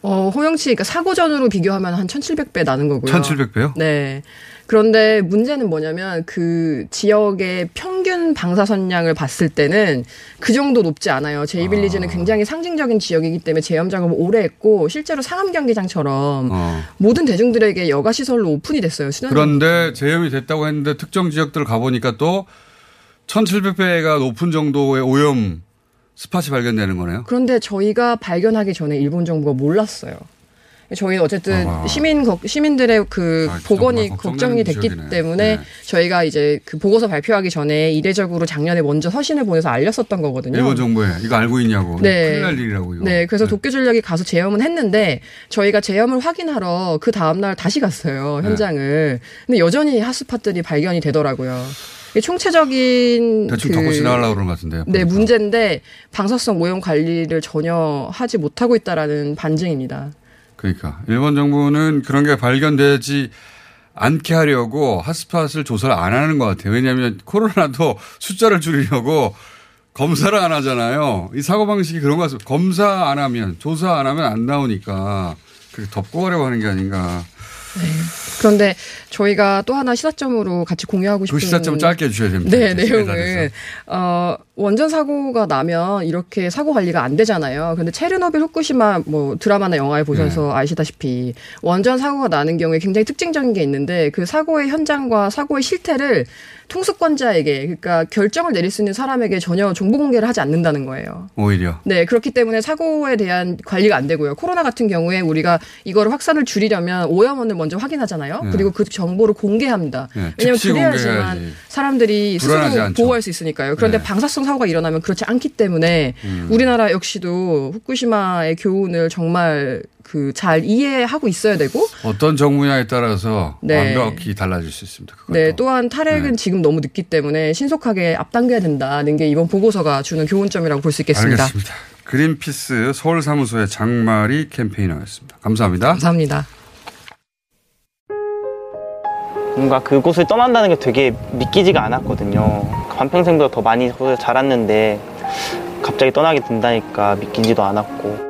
어, 호영치, 그러니까 사고 전으로 비교하면 한 1700배 나는 거고요. 1700배요? 네. 그런데 문제는 뭐냐면 그 지역의 평균 방사선량을 봤을 때는 그 정도 높지 않아요. 제이빌리지는 아. 굉장히 상징적인 지역이기 때문에 제염 작업을 오래 했고 실제로 상암 경기장처럼 어. 모든 대중들에게 여가 시설로 오픈이 됐어요. 그런데 재염이 됐다고 했는데 특정 지역들 가보니까 또 1700배가 높은 정도의 오염 스팟이 발견되는 거네요. 그런데 저희가 발견하기 전에 일본 정부가 몰랐어요. 저희는 어쨌든 아하. 시민 걱- 시민들의 그 아, 보건이 걱정이 됐기 지역이네. 때문에 네. 저희가 이제 그 보고서 발표하기 전에 이례적으로 작년에 먼저 서신을 보내서 알렸었던 거거든요. 일본 정부에 이거 알고 있냐고. 네. 큰일 날 일이라고 이거. 네, 그래서 도쿄 전력이 가서 제염은 했는데 저희가 제염을 확인하러 그 다음 날 다시 갔어요 네. 현장을. 근데 여전히 핫스팟들이 발견이 되더라고요. 총체적인 대충 그- 덮고 지나가려고 그런 것 같은데요. 네, 보니까. 문제인데 방사성 오염 관리를 전혀 하지 못하고 있다라는 반증입니다. 그러니까 일본 정부는 그런 게 발견되지 않게 하려고 핫스팟을 조사를 안 하는 것 같아요. 왜냐하면 코로나도 숫자를 줄이려고 검사를 안 하잖아요. 이 사고 방식이 그런 것 같습니다. 검사 안 하면 조사 안 하면 안 나오니까 그렇게 덮고 가려고 하는 게 아닌가. 그런데 저희가 또 하나 시사점으로 같이 공유하고 싶은 그 시사점을 짧게 해주셔야 됩니다. 네, 돼서. 어 원전 사고가 나면 이렇게 사고 관리가 안 되잖아요. 근데 체르노빌 후쿠시마 뭐 드라마나 영화에 보셔서 네. 아시다시피 원전 사고가 나는 경우에 굉장히 특징적인 게 있는데 그 사고의 현장과 사고의 실태를 통수권자에게 그러니까 결정을 내릴 수 있는 사람에게 전혀 정보 공개를 하지 않는다는 거예요. 오히려. 네, 그렇기 때문에 사고에 대한 관리가 안 되고요. 코로나 같은 경우에 우리가 이거를 확산을 줄이려면 오염원을 먼저 확인하잖아요. 네. 그리고 그 정보를 공개합니다. 네, 왜냐하면 그래야지만 공개해야지. 사람들이 스스로. 보호할 수 있으니까요. 그런데 네. 방사성 사고가 일어나면 그렇지 않기 때문에 음. 우리나라 역시도 후쿠시마의 교훈을 정말 그 잘 이해하고 있어야 되고 어떤 정부냐에 따라서 네. 완벽히 달라질 수 있습니다. 그것도. 네, 또한 탈핵은 네. 지금 너무 늦기 때문에 신속하게 앞당겨야 된다는 게 이번 보고서가 주는 교훈점이라고 볼 수 있겠습니다. 알겠습니다. 그린피스 서울 사무소의 장마리 캠페이너였습니다. 감사합니다. 감사합니다. 뭔가 그곳을 떠난다는 게 되게 믿기지가 않았거든요. 반평생보다 더 많이 자랐는데 갑자기 떠나게 된다니까 믿기지도 않았고.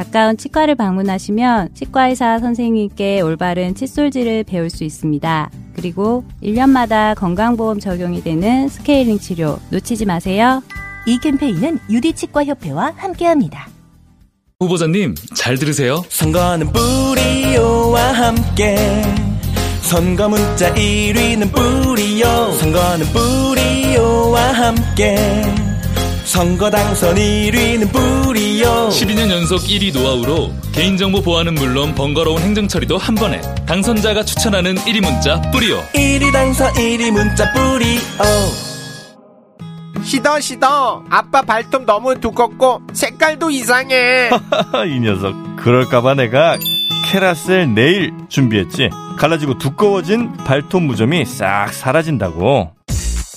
가까운 치과를 방문하시면 치과의사 선생님께 올바른 칫솔질을 배울 수 있습니다. 그리고 1년마다 건강보험 적용이 되는 스케일링 치료 놓치지 마세요. 이 캠페인은 유디치과협회와 함께합니다. 후보자님 잘 들으세요. 선거는 뿌리오와 함께 선거 문자 1위는 뿌리오 선거는 뿌리오와 함께 선거 당선 1위는 뿌리오 12년 연속 1위 노하우로 개인정보 보안은 물론 번거로운 행정처리도 한 번에 당선자가 추천하는 1위 문자 뿌리오 1위 당선 1위 문자 뿌리오 시더 시더. 아빠 발톱 너무 두껍고 색깔도 이상해. 이 녀석. 그럴까봐 내가 캐라셀 네일 준비했지. 갈라지고 두꺼워진 발톱 무좀이 싹 사라진다고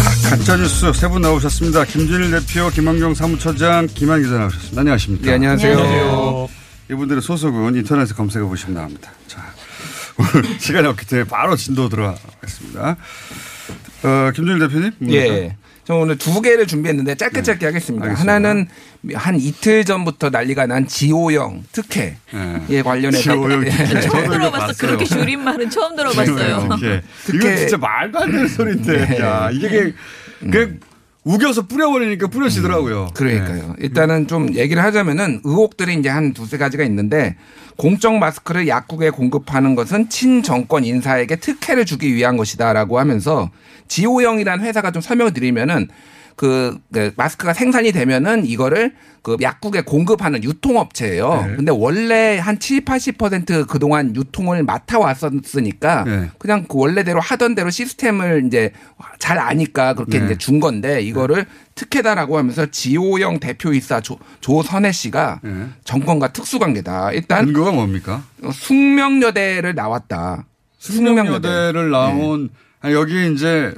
자, 가짜뉴스 세 분 나오셨습니다. 김준일 대표, 김한경 사무처장, 김한 기자 나오셨습니다. 안녕하십니까. 네, 안녕하세요. 안녕하세요. 이분들의 소속은 인터넷에 검색해 보시면 나옵니다. 자, 오늘 시간이 없기 때문에 바로 진도 들어가겠습니다. 어, 김준일 대표님. 예. 저 오늘 두 개를 준비했는데 짧게 짧게 하겠습니다. 알겠습니다. 하나는 한 이틀 전부터 난리가 난 지오형 특혜에 관련해서 지오형 특혜. 저도 처음 들어봤어. 그렇게 줄임말은 처음 들어봤어요. 예. 이거 진짜 말도 안 되는 소리인데. 네. 야, 이게 그냥, 그냥 우겨서 뿌려버리니까 뿌려지더라고요. 그러니까요. 일단은 좀 얘기를 하자면은 의혹들이 이제 한 두세 가지가 있는데 공적 마스크를 약국에 공급하는 것은 친정권 인사에게 특혜를 주기 위한 것이다라고 하면서 지오형이라는 회사가 좀 설명을 드리면은 그, 그 마스크가 생산이 되면은 이거를 그 약국에 공급하는 유통업체예요. 네. 근데 원래 한 7, 80% 그동안 유통을 맡아 왔었으니까 네. 그냥 그 원래대로 하던 대로 시스템을 이제 잘 아니까 그렇게 네. 이제 준 건데 이거를 특혜다라고 하면서 지오형 대표이사 조, 조선혜 씨가 정권과 특수관계다. 일단 근거가 뭡니까? 숙명여대를 나왔다. 숙명여대를 나온 아니, 여기 이제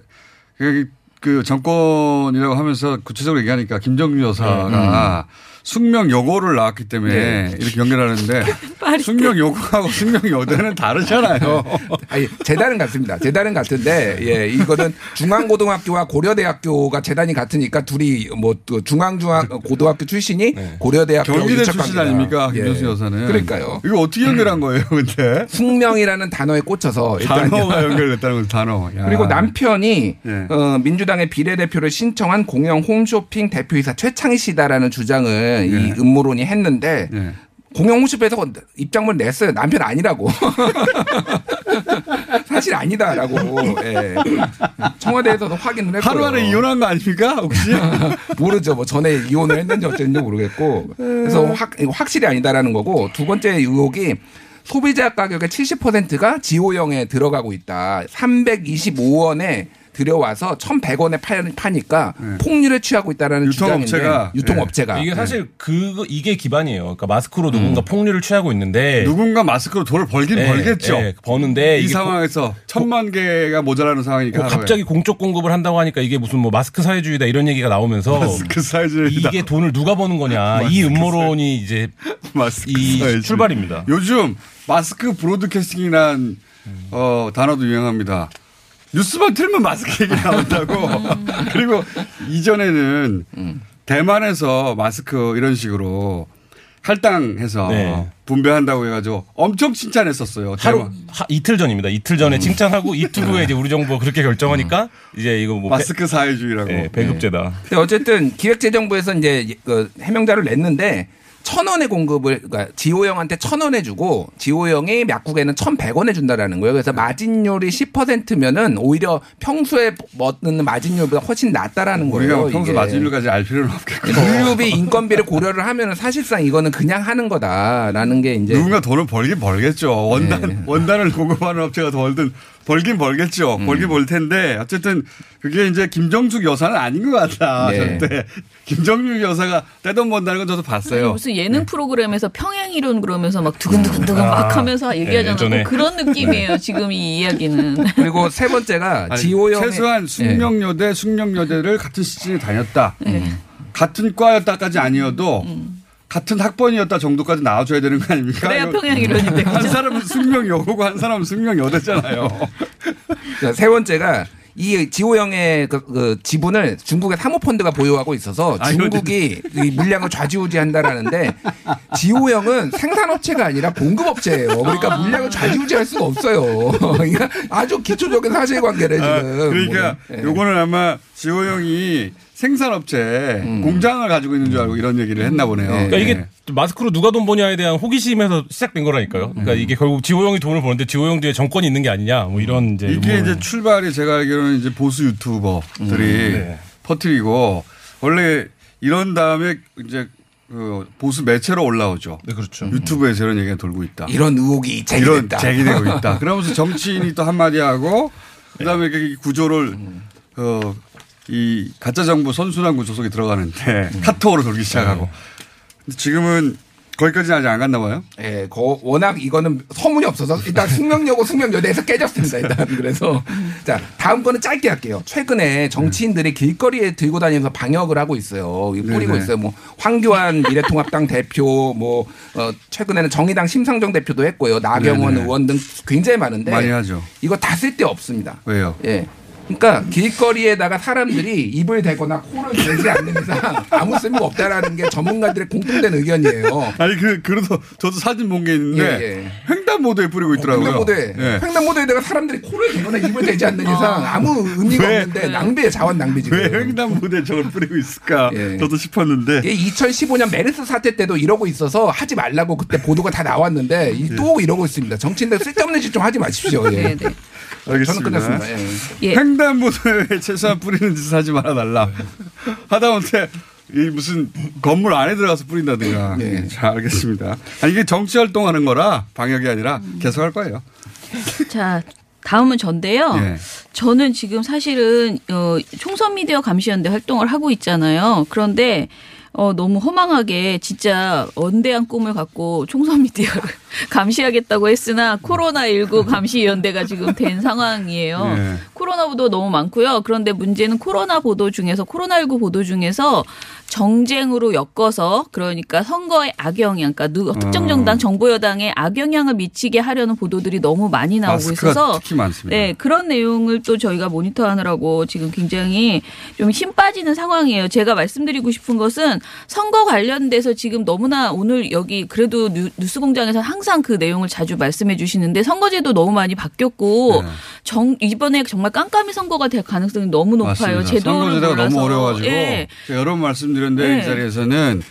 그, 그 정권이라고 하면서 구체적으로 얘기하니까 김정준 여사가 숙명 여고를 나왔기 때문에 네. 이렇게 연결하는데 숙명 여고하고 숙명 여대는 다르잖아요. 아니 재단은 같습니다. 재단은 같은데 예 이거는 중앙고등학교와 고려대학교가 재단이 같으니까 둘이 뭐또 중앙중앙 고등학교 출신이 고려대학교 경기대 출신. 아닙니까 예. 김정수 여사는? 그러니까요. 이거 어떻게 연결한 거예요, 근데? 숙명이라는 단어에 꽂혀서 일단 단어가 연결됐다는 건 단어. 야. 그리고 남편이 예. 어, 민주당의 비례대표를 신청한 공영 홈쇼핑 대표이사 최창희 씨다라는 주장을 이 예. 음모론이 했는데 공영 홈쇼핑에서 입장문 냈어요. 남편 아니라고. 사실 아니다라고. 예. 청와대에서도 확인을 했고요. 하루 안에 이혼한 거 아닙니까? 혹시? 모르죠. 뭐 전에 이혼을 했는지 어쨌는지 모르겠고. 그래서 확, 확실히 아니다라는 거고 두 번째 의혹이 소비자 가격의 70%가 지오형에 들어가고 있다. 325원에 들여와서 1,100원에 파니까 폭리를 취하고 있다라는 유통업체가. 유통업체가 이게 사실 그 이게 기반이에요. 그러니까 마스크로 누군가 폭리를 취하고 있는데 누군가 마스크로 돈을 벌긴 네, 벌겠죠. 네, 버는데 이 이게 상황에서 천만 개가 모자라는 상황이니까. 고- 하루에. 갑자기 공적 공급을 한다고 하니까 이게 무슨 뭐 마스크 사회주의다 이런 얘기가 나오면서 마스크 사회주의다. 이게 돈을 누가 버는 거냐 이 음모론이 이제 이 사회주의. 출발입니다. 요즘 마스크 브로드캐스팅이란 어, 단어도 유행합니다. 뉴스만 틀면 마스크 얘기 나온다고. 그리고 이전에는 대만에서 마스크 이런 식으로 할당해서 네. 분배한다고 해가지고 엄청 칭찬했었어요. 하루. 하- 이틀 전입니다. 이틀 전에 칭찬하고 이틀 후에 이제 우리 정부가 그렇게 결정하니까 이제 이거 뭐 마스크 사회주의라고. 배, 배급제다. 근데 어쨌든 기획재정부에서 이제 그 해명자를 냈는데 천 원의 공급을 그러니까 지호영한테 천원 해주고 지호영이 약국에는 천백원 해준다라는 거예요. 그래서 마진율이 10%면은 오히려 평소에 먹는 마진율보다 훨씬 낫다라는 거예요. 우리가 평소. 마진율까지 알 필요는 없겠고. 물류비 인건비를 고려를 하면은 사실상 이거는 그냥 하는 거다라는 게 이제 누군가 돈을 벌긴 벌겠죠. 원단 네. 원단을 공급하는 업체가 더 벌든 벌긴 벌겠죠. 음. 벌긴 벌 텐데 어쨌든 그게 이제 김정숙 여사는 아닌 것 같다. 네. 절대 김정숙 여사가 떼돈 번다는 건 저도 봤어요. 무슨 예능 프로그램에서 평행 이론 그러면서 막 두근두근두근 아. 막 하면서 얘기하잖아. 예전에. 뭐 그런 느낌이에요. 지금 이 이야기는. 그리고 세 번째가 지호영 최소한 숙명여대 숙명여대를 같은 시즌에 다녔다. 같은 과였다까지 아니어도 같은 학번이었다 정도까지 나와줘야 되는 거 아닙니까? 그래야 이거- 평행 이론인데, 한? 사람은 숙명 여고고 한 사람은 숙명 여대잖아요. 자, 세 번째가 이 지호영의 그, 그 지분을 중국의 사모펀드가 보유하고 있어서 아, 중국이 이 물량을 좌지우지한다라는데 지호영은 생산업체가 아니라 공급업체예요. 그러니까 물량을 좌지우지할 수가 없어요. 그러니까 아주 기초적인 사실관계를 지금. 아, 그러니까 뭐, 예. 요거는 아마 지호영이 생산업체 공장을 가지고 있는 줄 알고 이런 얘기를 했나 보네요. 그러니까 예. 이게 마스크로 누가 돈 버냐에 대한 호기심에서 시작된 거라니까요. 그러니까 이게 결국 지호영이 돈을 버는데 지호영 뒤에 정권이 있는 게 아니냐 뭐 이런 이제 이게. 이제 출발이 제가 알기로는 이제 보수 유튜버들이 음, 네. 퍼뜨리고 원래 이런 다음에 이제 그 보수 매체로 올라오죠. 네, 그렇죠. 유튜브에서 이런 얘기가 돌고 있다. 이런 의혹이 이런 제기됐다. 제기되고 있다. 그러면서 정치인이 또 한마디 하고 그다음에 이 구조를 어, 이 가짜 정보 선순환 구조 속에 들어가는데 카톡으로 돌기 시작하고 근데 지금은 거기까지는 아직 안 갔나 봐요. 예, 거, 워낙 이거는 소문이 없어서 일단 숙명여고 숙명여대에서 깨졌습니다. 일단 그래서 자 다음 거는 짧게 할게요. 최근에 정치인들이 길거리에 들고 다니면서 방역을 하고 있어요. 이거 뿌리고 네네. 있어요. 뭐 황교안 미래통합당 대표, 뭐 어, 최근에는 정의당 심상정 대표도 했고요. 나경원 네네. 의원 등 굉장히 많은데 많이 하죠. 이거 다 쓸데 없습니다. 왜요? 예. 그러니까 길거리에다가 사람들이 입을 대거나 코를 대지 않는 이상 아무 쓸모가 없다라는 게 전문가들의 공통된 의견이에요. 아니 그 그래도 저도 사진 본 게 있는데 예, 예. 횡단보도에 뿌리고 있더라고요. 횡단보도에 예. 횡단보도에다가 사람들이 코를 대거나 입을 대지 않는 이상 아무 의미가 왜? 없는데 낭비의 자원 낭비 지금. 왜 횡단보도에 저걸 뿌리고 있을까? 예. 저도 싶었는데. 이게 2015년 메르스 사태 때도 이러고 있어서 하지 말라고 그때 보도가 다 나왔는데 이- 또 이러고 있습니다. 정치인들 쓸데없는 짓 좀 하지 마십시오. 예. 네, 네. 알겠습니다. 저는 끝났습니다. 예. 예. 횡단보도에 최소한 뿌리는 짓을 하지 말아달라. 하다못해 이 무슨 건물 안에 들어가서 뿌린다든가. 예. 자, 알겠습니다. 아니, 이게 정치 활동하는 거라 방역이 아니라 계속 할 거예요. 자, 다음은 전데요. 예. 저는 지금 사실은 어, 총선 미디어 감시연대 활동을 하고 있잖아요. 그런데 어, 너무 허망하게 진짜 원대한 꿈을 갖고 총선 미디어를 감시하겠다고 했으나 코로나19 감시연대가 지금 된 상황이에요. 예. 코로나 보도 너무 많고요. 그런데 문제는 코로나 보도 중에서 코로나19 보도 중에서 정쟁으로 엮어서 그러니까 선거에 악영향, 그러니까 누, 특정 정당 정보 여당에 악영향을 미치게 하려는 보도들이 너무 많이 나오고 있어서 특히 많습니다. 네, 그런 내용을 또 저희가 모니터하느라고 지금 굉장히 좀 힘 빠지는 상황이에요. 제가 말씀드리고 싶은 것은 선거 관련돼서 지금 너무나 오늘 여기 그래도 뉴스 공장에서 항상 그 내용을 자주 말씀해 주시는데 선거제도 너무 많이 바뀌었고 네. 정 이번에 정말 깜깜이 선거가 될 가능성이 너무 높아요. 몰라서. 너무 어려워가지고 예. 제가 여러 번 말씀드렸는데 네. 이 자리에서는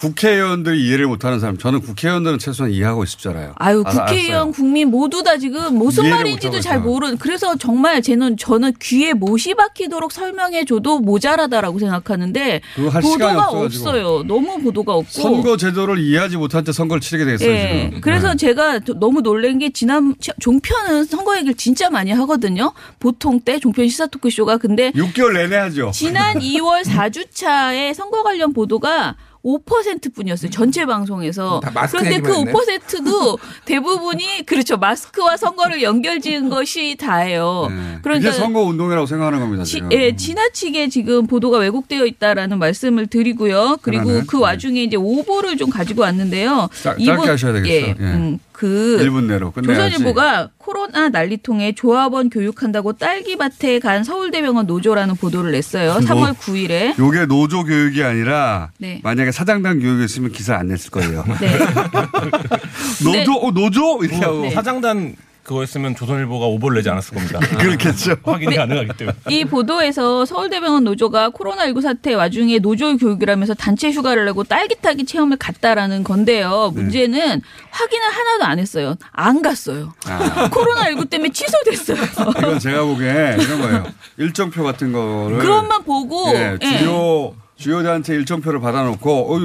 국회의원들이 이해를 못하는 사람 저는 국회의원들은 최소한 이해하고 있을잖아요. 아유 국회의원 알았어요. 국민 모두 다 지금 무슨 말인지도 잘. 모르는 그래서 정말 저는 저는 귀에 못이 박히도록 설명해줘도 모자라다라고 생각하는데 보도가. 없어요. 너무 보도가 없고. 선거 제도를 이해하지 못한 채 선거를 치르게 되겠어요 예. 지금. 그래서 네. 제가 또 너무 놀란 게 지난 종편은 선거 얘기를 진짜 많이 하거든요. 보통 때 종편 시사 토크 쇼가 근데 6개월 내내 하죠. 지난 2월 4주차에 선거 관련 보도가 5% 뿐이었어요. 전체 방송에서. 다 마스크 그런데 그 얘기만 했네. 5%도 대부분이 그렇죠. 마스크와 선거를 연결 지은 것이 다예요. 네. 그러니까 그게 선거 운동이라고 생각하는 겁니다. 지. 예, 지나치게 지금 보도가 왜곡되어 있다라는 말씀을 드리고요. 그리고 그러네. 그 와중에 이제 오보를 좀 가지고 왔는데요. 짜- 짧게 하셔야 되겠어. 예, 예. 음, 그 1분 내로 끝내야지. 조선일보가 코로나 난리통에 조합원 교육한다고 딸기밭에 간 서울대병원 노조라는 보도를 냈어요. 3월 9일에. 요게 노조 교육이 아니라 네. 만약에 사장단 교육이었으면 기사 안 냈을 거예요. 네. 노조 어, 노조 이렇게 네. 하고 사장단 그거였으면 조선일보가 오보를 내지 않았을 겁니다. 그렇겠죠. 확인이 가능하기 때문에. 이 보도에서 서울대병원 노조가 코로나19 사태 와중에 노조 교육이라면서 단체 휴가를 내고 딸기 타기 체험을 갔다라는 건데요. 네. 문제는 확인을 하나도 안 했어요. 안 갔어요. 아. 코로나19 때문에 취소됐어요. 이건 제가 보기에 이런 거예요. 일정표 같은 거를 그것만 보고 예, 예. 주요 주요 단체 일정표를 받아놓고 어,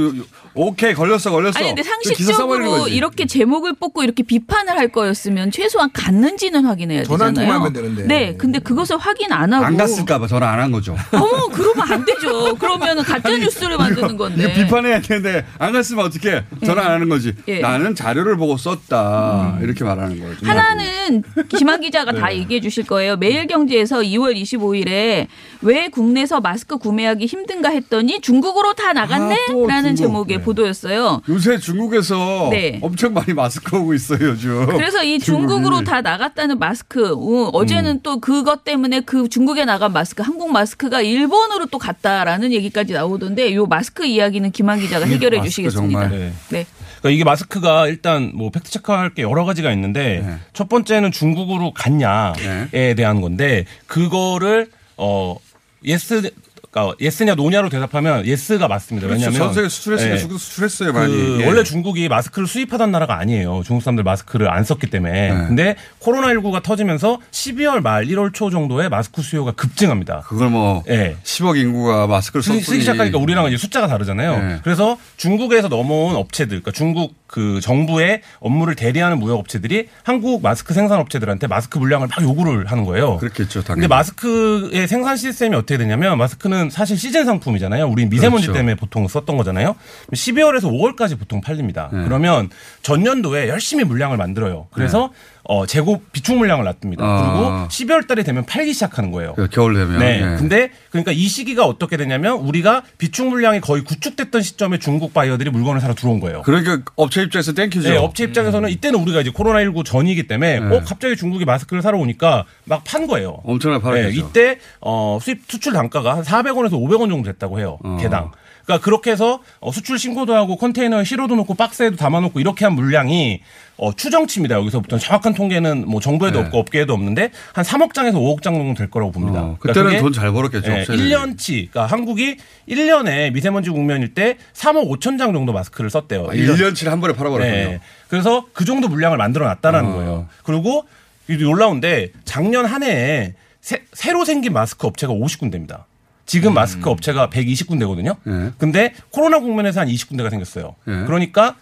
오케이 걸렸어 걸렸어. 아니 근데 그 상식적으로. 이렇게 제목을 뽑고 이렇게 비판을 할 거였으면 최소한 갔는지는 확인해야 전화 되잖아요. 통만 하면 되는데. 네, 근데 그것을 확인 안 하고 안 갔을까봐 전화 안 한 거죠. 어머 그러면 안 되죠. 그러면 가짜 뉴스를 만드는 건데. 이거 비판해야 되는데 안 갔으면 어떻게 전화 안 하는 거지. 예. 나는 자료를 보고 썼다 이렇게 말하는 거죠. 하나는 김한 기자가 다 네. 얘기해 주실 거예요. 매일경제에서 2월 25일에 왜 국내에서 마스크 구매하기 힘든가 했더니 중국으로 다 나갔네? 아, 또 라는 중국. 제목의 보도였어요. 요새 중국에서 네. 엄청 많이 마스크 오고 있어요 요즘. 그래서 이 중국이. 중국으로 다 나갔다는 마스크, 어, 어제는 음. 또 그것 때문에 그 중국에 나간 마스크, 한국 마스크가 일본으로 또 갔다라는 얘기까지 나오던데 요 마스크 이야기는 김한 기자가 해결해 마스크 주시겠습니다. 정말. 네. 네. 그러니까 이게 마스크가 일단 뭐 팩트 체크할 게 여러 가지가 있는데 네. 첫 번째는 중국으로 갔냐에 대한 건데 그거를 어 예스 그러니까 예스냐 노냐로 대답하면 예스가 맞습니다. 그렇죠. 왜냐하면 전 세계 수출했으니까 예. 중국 수출했어요 많이. 그 예. 원래 중국이 마스크를 수입하던 나라가 아니에요. 중국 사람들 마스크를 안 썼기 때문에. 네. 근데 코로나 19가 터지면서 12월 말 1월 초 정도에 마스크 수요가 급증합니다. 그걸 뭐 예. 10억 인구가 마스크를 쓰기 시작하니까 우리랑 이제 숫자가 다르잖아요. 네. 그래서 중국에서 넘어온 업체들, 그러니까 중국 그 정부의 업무를 대리하는 무역 업체들이 한국 마스크 생산 업체들한테 마스크 물량을 막 요구를 하는 거예요. 그렇겠죠, 근데 당연히. 마스크의 생산 시스템이 어떻게 되냐면 마스크는 사실 시즌 상품이잖아요. 우리 미세먼지 그렇죠. 때문에 보통 썼던 거잖아요. 12월에서 5월까지 보통 팔립니다. 네. 그러면 전년도에 열심히 물량을 만들어요. 그래서 어, 재고 비축 물량을 놔둡니다. 네. 아. 그리고 12월 달이 되면 팔기 시작하는 거예요. 그 겨울 되면. 네. 예. 근데 그러니까 이 시기가 어떻게 되냐면 우리가 비축 물량이 거의 구축됐던 시점에 중국 바이어들이 물건을 사러 들어온 거예요. 그러니까 업체 입장에서 thank you죠. 네, 업체 입장에서는 이때는 우리가 이제 코로나 19 전이기 때문에 네. 어 갑자기 중국이 마스크를 사러 오니까 막 판 거예요. 엄청나게 팔았겠죠. 네, 이때 어 수입 수출 단가가 한 400원에서 500원 정도 됐다고 해요. 어. 개당. 그러니까 그렇게 해서 어, 수출 신고도 하고 컨테이너에 실어도 놓고 박스에도 담아놓고 이렇게 한 물량이 어, 추정치입니다. 여기서부터 정확한 통계는 뭐 정부에도 네. 없고 업계에도 없는데 한 3억 장에서 5억 장 정도 될 거라고 봅니다. 어, 그때는 그게 돈잘 벌었겠죠, 네, 업체들이. 1년치. 그러니까 한국이 1년에 미세먼지 국면일 때 3억 5천 장 정도 마스크를 썼대요. 아, 1년 치를 한 번에 팔아버렸군요. 네. 그래서 그 정도 물량을 만들어 놨다라는 어. 거예요. 그리고 이 놀라운데 작년 한 해에 새, 로 생긴 마스크 업체가 50군데입니다. 지금 마스크 업체가 120군데거든요. 네. 근데 코로나 국면에서 한 20군데가 생겼어요. 네. 그러니까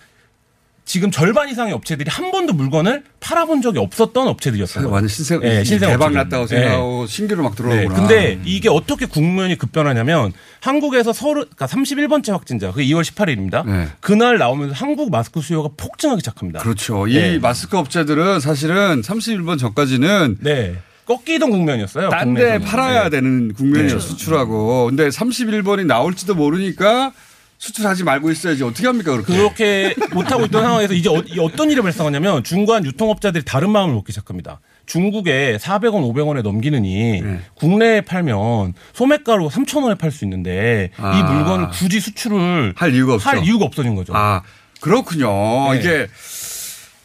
지금 절반 이상의 업체들이 한 번도 물건을 팔아본 적이 없었던 업체들이었어요. 완전 신생, 네, 신생 대박 업체들. 났다고 네. 생각하고 신규로 막 들어오구나. 네, 근데 이게 어떻게 국면이 급변하냐면 한국에서 서른 그러니까 31번째 확진자 그게 2월 18일입니다. 그날 나오면서 한국 마스크 수요가 폭증하기 시작합니다. 그렇죠. 이 네. 마스크 업체들은 사실은 31번 전까지는 네. 꺾이던 국면이었어요. 딴 데. 팔아야 네. 되는 국면이에요. 네. 수출하고. 근데 31번이 나올지도 모르니까 수출하지 말고 있어야지. 어떻게 합니까 그렇게. 그렇게 못하고 있던 상황에서 이제 어, 이 어떤 일이 발생하냐면 중간 유통업자들이 다른 마음을 먹기 시작합니다. 중국에 400원, 500원에 넘기느니 네. 국내에 팔면 소매가로 3,000원에 팔 수 있는데 아. 이 물건을 굳이 수출을 할 이유가 없죠. 할 이유가 없어진 거죠. 아, 그렇군요. 네. 이게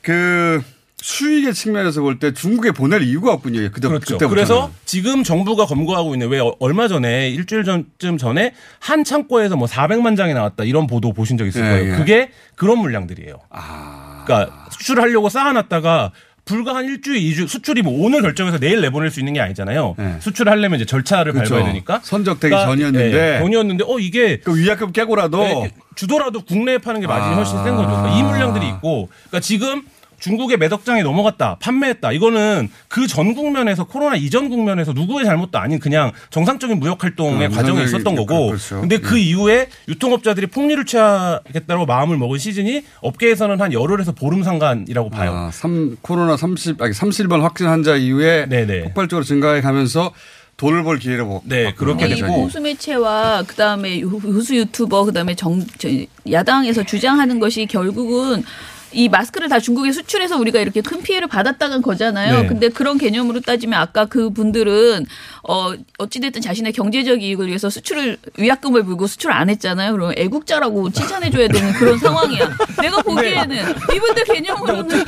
그 수익의 측면에서 볼 때 중국에 보낼 이유가 없군요. 그때, 그렇죠. 그때부터는. 그래서 지금 정부가 검거하고 있는 왜 어- 얼마 전에 일주일 전쯤 전에 한 창고에서 뭐 400만 장이 나왔다 이런 보도 보신 적 있을 예, 거예요. 예. 그게 그런 물량들이에요. 아. 그러니까 수출을 하려고 쌓아놨다가 불과 한 일주일, 이주 수출이 뭐 오늘 결정해서 내일 내보낼 수 있는 게 아니잖아요. 수출을 하려면 이제 절차를 그렇죠. 밟아야 되니까. 선적되기 그러니까, 전이었는데. 예, 전이었는데 어 이게 그 위약금 깨고라도 네, 주더라도 국내에 파는 게 마진이 아. 훨씬 센 거죠. 그러니까 이 물량들이 있고, 그러니까 지금 중국의 매덕장이 넘어갔다, 판매했다. 이거는 그 전 국면에서 코로나 이전 국면에서 누구의 잘못도 아닌 그냥 정상적인 무역 활동의 아, 과정이 무상적인 있었던 거고. 그렇죠. 근데 그 이후에 유통업자들이 폭리를 취하겠다고 마음을 먹은 시즌이 업계에서는 한 열흘에서 보름 상간이라고 봐요. 아, 삼, 코로나 30, 아니 31번 확진 환자 이후에 폭발적으로 증가해 가면서 돈을 벌 기회를 못. 네, 그렇게 이 보수 매체와 그 다음에 보수 유튜버 그 다음에 정 저, 야당에서 주장하는 것이 결국은 이 마스크를 다 중국에 수출해서 우리가 이렇게 큰 피해를 받았다는 거잖아요. 네. 근데 그런 개념으로 따지면 아까 그 분들은 어 어찌됐든 자신의 경제적 이익을 위해서 수출을 위약금을 물고 수출 안 했잖아요. 그럼 애국자라고 칭찬해줘야 되는 그런 상황이야. 내가 보기에는 이분들 개념으로는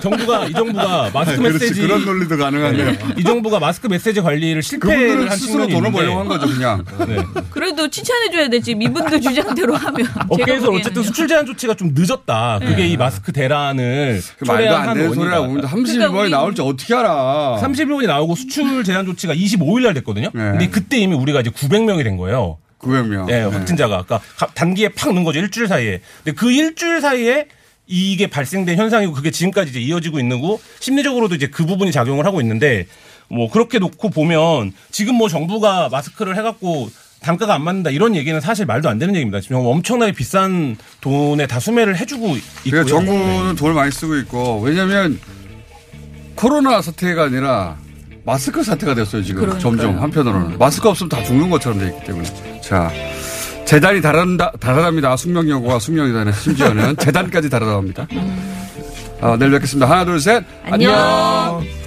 정부가 이 정부가 마스크 그렇지, 메시지 그런 논리도 가능하네요. 네. 이 정부가 마스크 메시지 관리를 실패를 한 스스로 돈을 벌려고 한 거죠, 그냥. 네. 그래도 칭찬해줘야 되지. 이분들 주장대로 하면 업계에서 제가 어쨌든. 수출 제한 조치가 좀 늦었다. 그게 네. 이 마스크 대란을 그 말도 안한 되는. 소리라고 보는데 31번이 그러니까 나올지 어떻게 알아. 31번이 나오고 수출 제한 조치가 25일 날 됐거든요. 네. 근데 그때 이미 우리가 이제 900명이 된 거예요. 900명. 예, 확진자가. 그러니까 가- 단기에 팍 는 거죠. 일주일 사이에. 근데 그 일주일 사이에 이게 발생된 현상이고 그게 지금까지 이제 이어지고 있는 거 심리적으로도 이제 그 부분이 작용을 하고 있는데 뭐 그렇게 놓고 보면 지금 뭐 정부가 마스크를 해갖고 단가가 안 맞는다 이런 얘기는 사실 말도 안 되는 얘기입니다. 지금 엄청나게 비싼 돈에 다 수매를 해주고 있고요. 그러니까 정부는 돈을 많이 쓰고 있고 왜냐하면 코로나 사태가 아니라 마스크 사태가 됐어요 지금 그러니까요. 점점 한편으로는 마스크 없으면 다 죽는 것처럼 돼 있기 때문에 자 재단이 다른다 다르답니다 숙명여고와 숙명여단의 심지어는 재단까지 다르답니다. 아, 내일 뵙겠습니다. 하나 둘 셋 안녕.